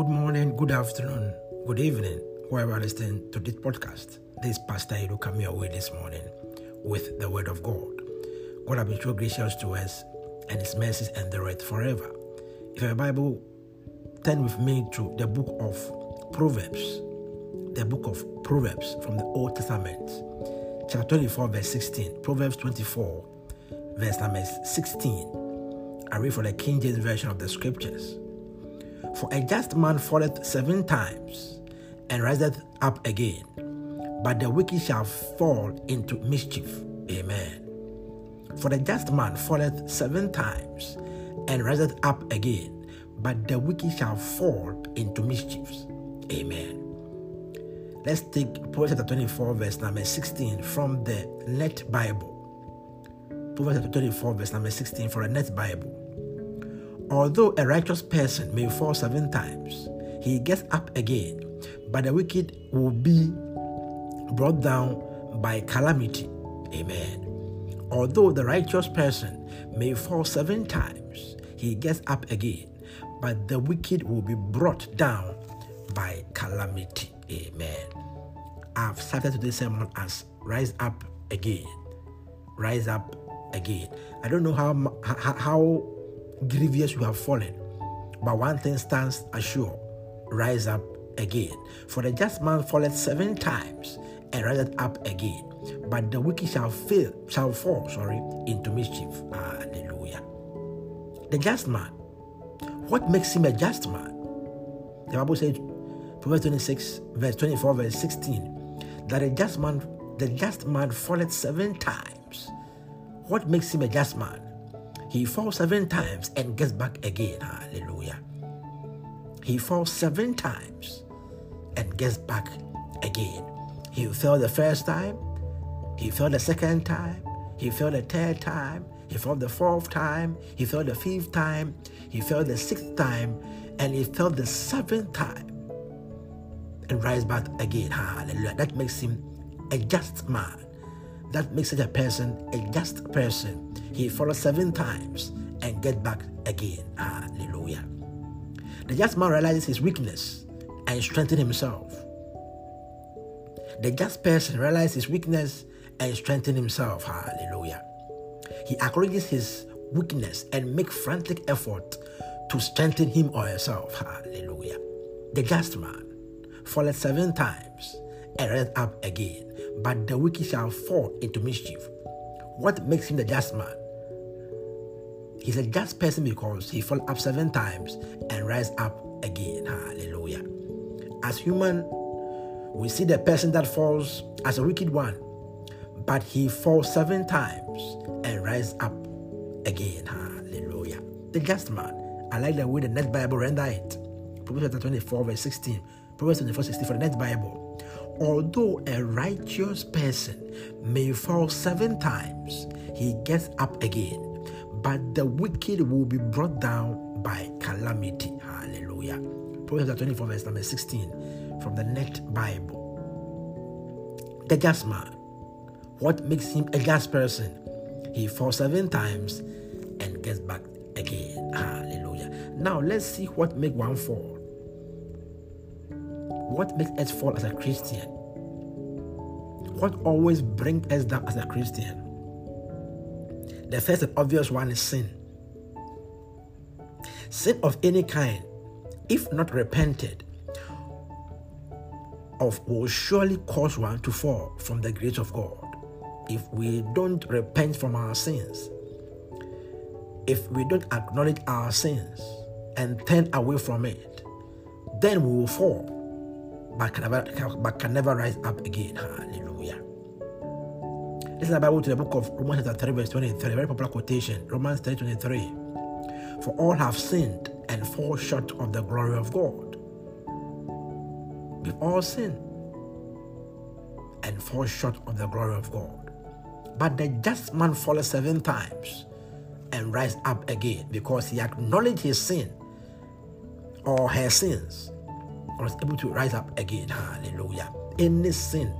Good morning, good afternoon, good evening, whoever listening to this podcast. This Pastor Edu come your way this morning with the word of God. God has been so gracious to us, and His mercies endureth forever. If you have a Bible, turn with me to the book of Proverbs, the book of Proverbs from the Old Testament, chapter 24, verse 16. Proverbs 24, verse number 16. I read from the King James Version of the Scriptures. For a just man falleth seven times and riseth up again, but the wicked shall fall into mischief. Amen. For the just man falleth seven times and riseth up again, but the wicked shall fall into mischiefs. Amen. Let's take Proverbs chapter 24, verse number 16 from the Net Bible. Proverbs chapter 24, verse number 16 for the Net Bible. Although a righteous person may fall seven times, he gets up again, but the wicked will be brought down by calamity. Amen. Although the righteous person may fall seven times, he gets up again, but the wicked will be brought down by calamity. Amen. I've started today's sermon as rise up again. Rise up again. I don't know how how, how grievous you have fallen. But one thing stands assured rise up again. For the just man falleth seven times and riseth up again. But the wicked shall fail, shall fall, sorry, into mischief. Hallelujah. The just man. What makes him a just man? The Bible says, Proverbs 26, verse 24, verse 16, that a just man, the just man falleth seven times. What makes him a just man? He falls seven times and gets back again. Hallelujah. He falls seven times and gets back again. He fell the first time, he fell the second time, he fell the third time, he fell the fourth time, he fell the fifth time, he fell the sixth time, and he fell the seventh time and rise back again. Hallelujah. That makes him a just man that makes such a person a just person. He falls seven times and get back again. Hallelujah. The just man realizes his weakness and strengthen himself. The just person realizes his weakness and strengthen himself. Hallelujah. He acknowledges his weakness and make frantic effort to strengthen him or herself. Hallelujah. The just man falleth seven times rise up again but the wicked shall fall into mischief. What makes him the just man? He's a just person because he fell up seven times and rise up again. Hallelujah. As human, we see the person that falls as a wicked one, but he falls seven times and rise up again. Hallelujah. The just man. I like the way the Net Bible render it. Proverbs 24, verse 16. Proverbs 24, 16 for the Net Bible. Although a righteous person may fall seven times, he gets up again, but the wicked will be brought down by calamity. Hallelujah. Proverbs 24, verse number 16 from the Net Bible. The just man. What makes him a just person? He falls seven times and gets back again. Hallelujah. Now let's see what makes one fall. What makes us fall as a Christian? What always brings us down as a Christian? The first and obvious one is sin. Sin of any kind, if not repented of, will surely cause one to fall from the grace of God. If we don't repent from our sins, if we don't acknowledge our sins and turn away from it, then we will fall but can never, but can never rise up again. Hallelujah. Listen the Bible to the book of Romans chapter 3, verse 23, very popular quotation. Romans 3 23. For all have sinned and fall short of the glory of God. We've all sinned and fall short of the glory of God. But the just man falls seven times and rise up again because he acknowledged his sin or her sins was able to rise up again. Hallelujah. Any sin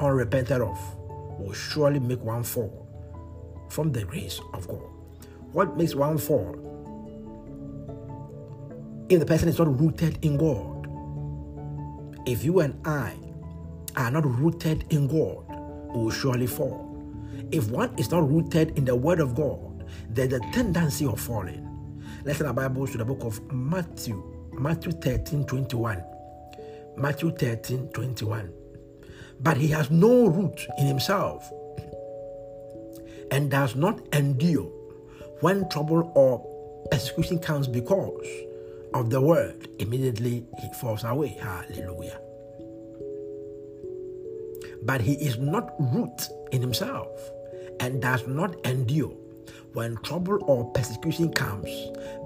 unrepented of will surely make one fall from the grace of God. What makes one fall? if the person is not rooted in God. If you and I are not rooted in God, we will surely fall. If one is not rooted in the Word of God, there's a tendency of falling. Let's turn our Bibles to the book of Matthew, Matthew 13 21. Matthew 13 21. But he has no root in himself and does not endure when trouble or persecution comes because of the word, immediately he falls away. Hallelujah. But he is not root in himself and does not endure when trouble or persecution comes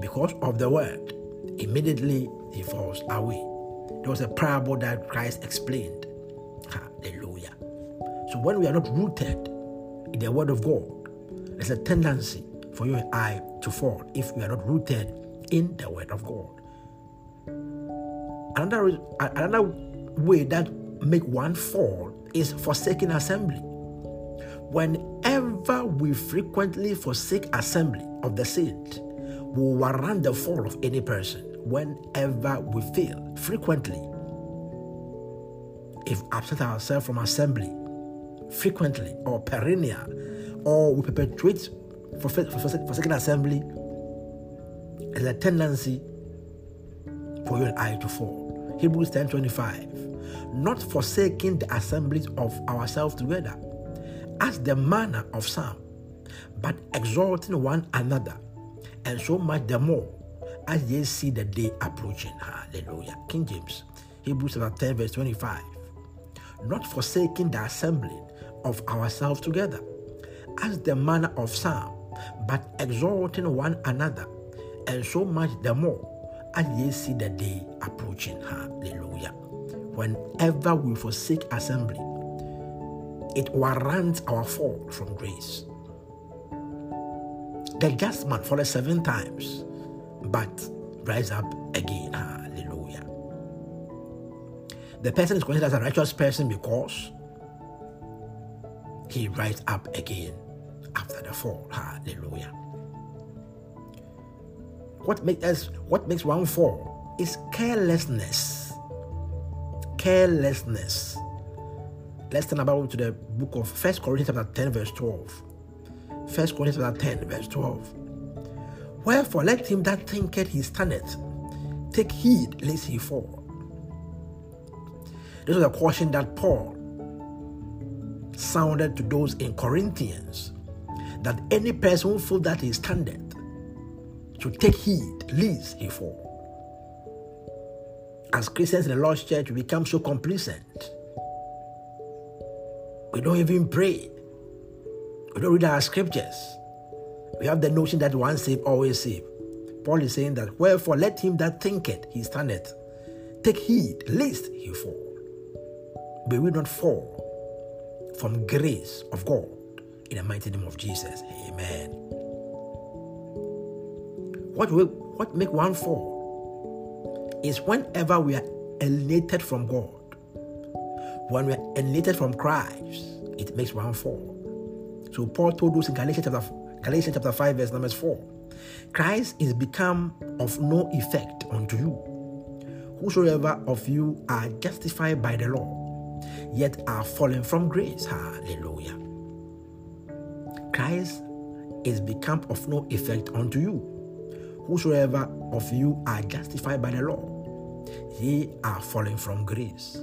because of the word, immediately he falls away. There was a parable that Christ explained. Hallelujah. So when we are not rooted in the word of God, there's a tendency for you and I to fall if we are not rooted in the word of God. Another, another way that make one fall is forsaking assembly. Whenever we frequently forsake assembly of the saint, we will warrant the fall of any person. Whenever we fail, frequently, if absent ourselves from assembly, frequently or perennial, or we perpetuate for, for, forsaking assembly, there's a tendency for you and I to fall. Hebrews 10 25. Not forsaking the assemblies of ourselves together, as the manner of some, but exalting one another, and so much the more as ye see the day approaching. Hallelujah. King James, Hebrews chapter 10, verse 25. Not forsaking the assembling of ourselves together, as the manner of some, but exhorting one another, and so much the more as ye see the day approaching. Hallelujah. Whenever we forsake assembly, it warrants our fall from grace. The just man falls seven times, but rise up again. Hallelujah. The person is considered as a righteous person because he rise up again after the fall. Hallelujah. What makes us what makes one fall is carelessness. Carelessness. Let's turn about to the book of First Corinthians chapter 10, verse 12. First Corinthians chapter 10, verse 12. Wherefore let him that thinketh he standeth take heed lest he fall. This was a caution that Paul sounded to those in Corinthians that any person who feels that he standeth should take heed lest he fall. As Christians in the Lord's church, we become so complacent. We don't even pray. We don't read our scriptures. We have the notion that once saved, always saved. Paul is saying that, wherefore let him that thinketh he standeth take heed lest he fall. May we not fall from grace of God in the mighty name of Jesus. Amen. What will, what make one fall is whenever we are alienated from God. When we are alienated from Christ, it makes one fall. So Paul told us in Galatians chapter, Galatians chapter 5, verse number 4. Christ is become of no effect unto you. Whosoever of you are justified by the law, yet are fallen from grace. Hallelujah. Christ is become of no effect unto you. Whosoever of you are justified by the law, ye are fallen from grace.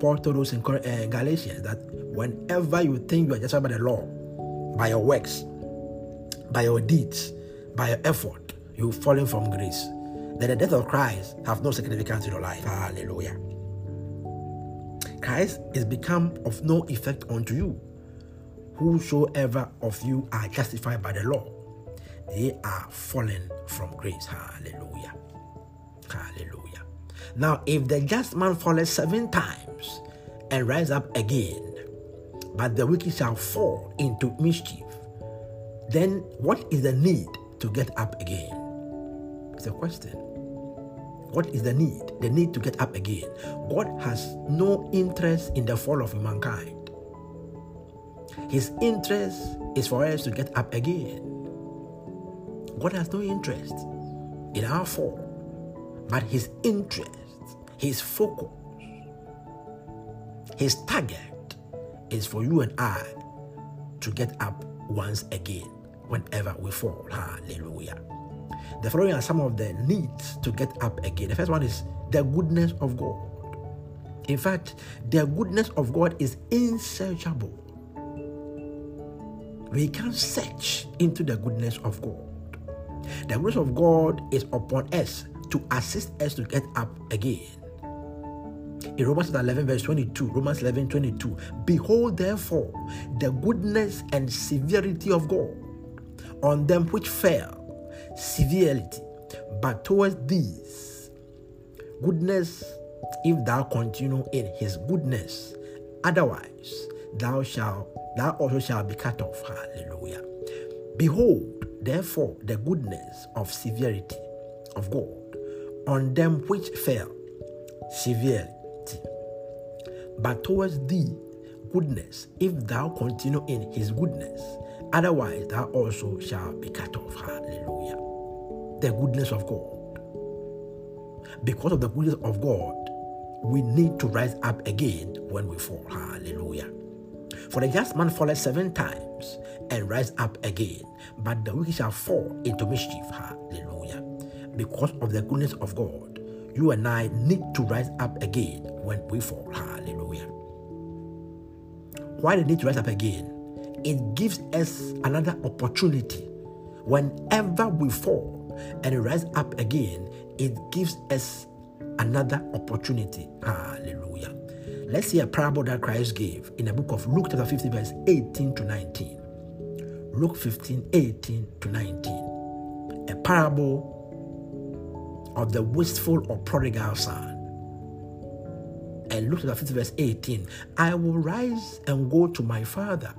Paul told us in uh, Galatians that whenever you think you are justified by the law, by your works, by your deeds, by your effort, you've fallen from grace. Then the death of Christ have no significance in your life. Hallelujah. Christ is become of no effect unto you whosoever of you are justified by the law, they are fallen from grace. Hallelujah. Hallelujah. Now, if the just man falleth seven times and rise up again, but the wicked shall fall into mischief, then what is the need to get up again? It's a question. What is the need? The need to get up again. God has no interest in the fall of mankind. His interest is for us to get up again. God has no interest in our fall. But his interest, his focus, his target is for you and I to get up once again whenever we fall. Hallelujah. The following are some of the needs to get up again. The first one is the goodness of God. In fact, the goodness of God is insearchable. We can search into the goodness of God. The grace of God is upon us to assist us to get up again. In Romans 11, verse 22, Romans 11, 22, behold, therefore, the goodness and severity of God on them which fell, severity, but towards these, goodness, if thou continue in his goodness, otherwise thou shalt thou also shalt be cut off. Hallelujah. Behold, therefore, the goodness of severity of God on them which fell, severity. But towards thee, goodness, if thou continue in his goodness, otherwise thou also shalt be cut off. Hallelujah. The goodness of God. Because of the goodness of God, we need to rise up again when we fall. Hallelujah. For the just man falleth seven times and rise up again, but the wicked shall fall into mischief. Hallelujah. Because of the goodness of God, you and I need to rise up again when we fall. Hallelujah. Why we need to rise up again? It gives us another opportunity. Whenever we fall and rise up again, it gives us another opportunity. Hallelujah. Let's see a parable that Christ gave in the book of Luke, chapter 15, verse 18 to 19. Luke 15, 18 to 19. A parable of the wasteful or prodigal son. And Luke chapter 15, verse 18. I will rise and go to my father,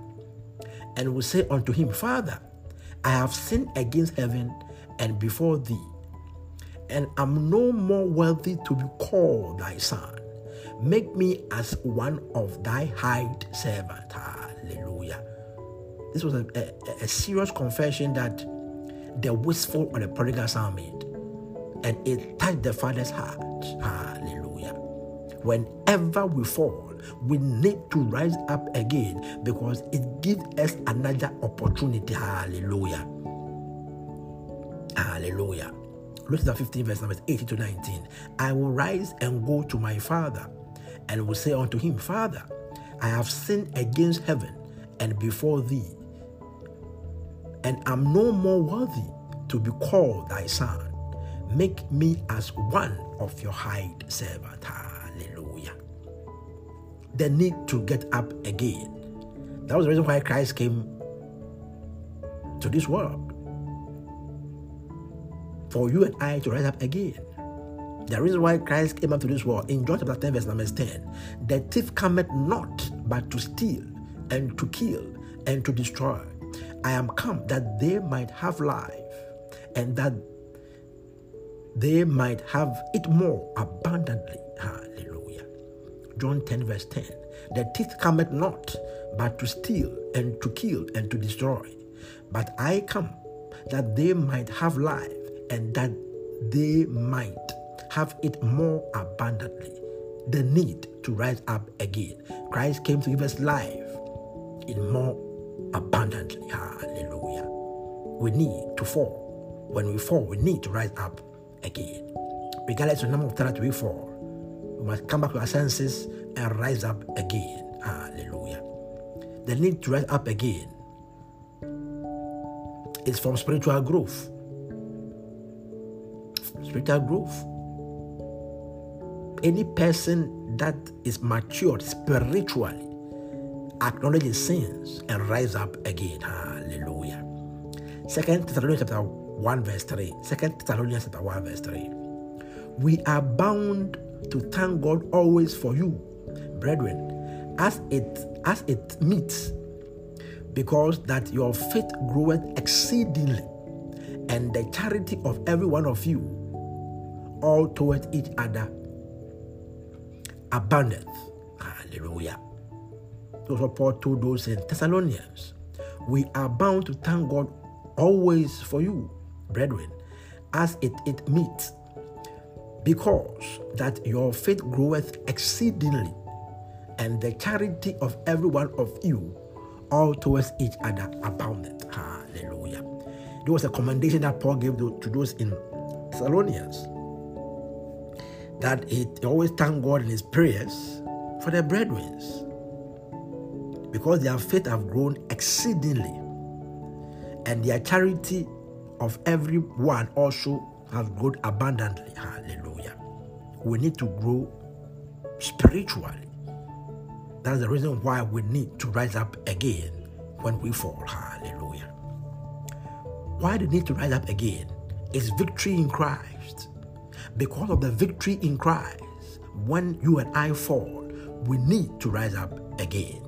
and will say unto him, Father, I have sinned against heaven and before thee, and am no more worthy to be called thy son Make me as one of thy hired servants. Hallelujah. This was a, a, a, serious confession that the wistful or the prodigal son made. And it touched the father's heart. Hallelujah. Whenever we fall, we need to rise up again because it gives us another opportunity. Hallelujah. Hallelujah. Luke 15, verse number 18 to 19. I will rise and go to my father and will say unto him, Father, I have sinned against heaven and before thee, and am no more worthy to be called thy son. Make me as one of your hired servants. Hallelujah. The need to get up again. That was the reason why Christ came to this world. For you and I to rise up again. The reason why Christ came up to this world in John chapter 10, verse number 10 the thief cometh not but to steal and to kill and to destroy. I am come that they might have life and that they might have it more abundantly. Hallelujah. John 10, verse 10. The thief cometh not but to steal and to kill and to destroy. But I come that they might have life and that they might have it more abundantly. The need to rise up again. Christ came to give us life in more abundantly. Hallelujah. We need to fall. When we fall, we need to rise up again. Regardless of the number of times we fall, we must come back to our senses and rise up again. Hallelujah. The need to rise up again is from spiritual growth. Spiritual growth any person that is matured spiritually acknowledges sins and rise up again. Hallelujah. Second Thessalonians chapter 1 verse 3. Second Thessalonians chapter 1 verse 3. We are bound to thank God always for you, brethren, as it as it meets, because that your faith groweth exceedingly, and the charity of every one of you all toward each other abundance. Hallelujah. Those what Paul told those in Thessalonians. We are bound to thank God always for you, brethren, as it, it meets, because that your faith groweth exceedingly, and the charity of every one of you all towards each other aboundeth. Hallelujah. There was a commendation that Paul gave to, to those in Thessalonians that he always thanked God in his prayers for their brethren because their faith have grown exceedingly and their charity of every one also has grown abundantly. Hallelujah. We need to grow spiritually. That's the reason why we need to rise up again when we fall. Hallelujah. Why the need to rise up again is victory in Christ. Because of the victory in Christ, when you and I fall, we need to rise up again.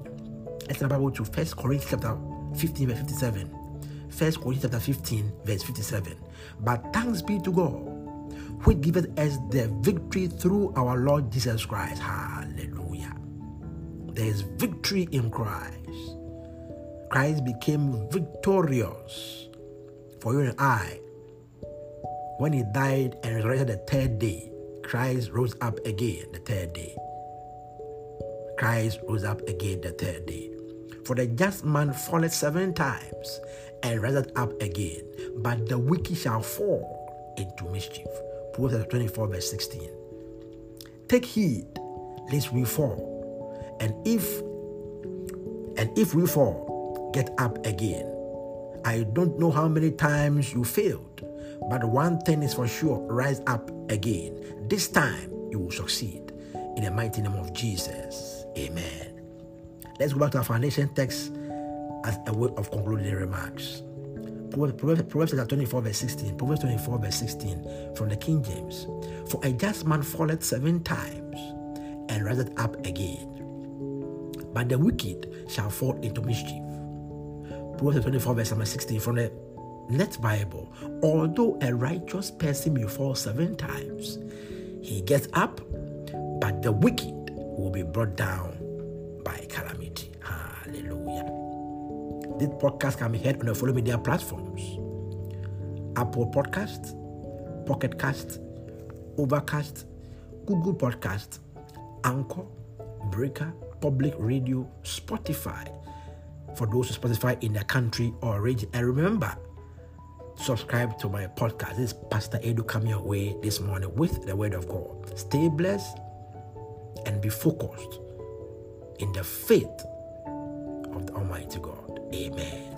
Let's the Bible to First Corinthians chapter 15, verse 57. First Corinthians chapter 15, verse 57. But thanks be to God, which giveth us the victory through our Lord Jesus Christ. Hallelujah. There is victory in Christ. Christ became victorious for you and I. When he died and resurrected the third day, Christ rose up again the third day. Christ rose up again the third day. For the just man falleth seven times and riseth up again, but the wicked shall fall into mischief. Proverbs 24, verse 16. Take heed lest we fall. And if and if we fall, get up again. I don't know how many times you failed, but one thing is for sure rise up again. This time you will succeed. In the mighty name of Jesus. Amen. Let's go back to our foundation text as a way of concluding remarks. Proverbs, Proverbs 24, verse 16. Proverbs 24, verse 16 from the King James. For a just man falleth seven times and riseth up again, but the wicked shall fall into mischief. Proverbs 24, verse 16 from the Net Bible. Although a righteous person may fall seven times, he gets up, but the wicked will be brought down by calamity. Hallelujah. This podcast can be heard on the following media platforms Apple Podcast, Pocket Cast, Overcast, Google Podcast, Anchor, Breaker, Public Radio, Spotify, for those who Spotify in their country or region. And remember, subscribe to my podcast. This is Pastor Edu coming your way this morning with the Word of God. Stay blessed and be focused in the faith of the Almighty God. Amen.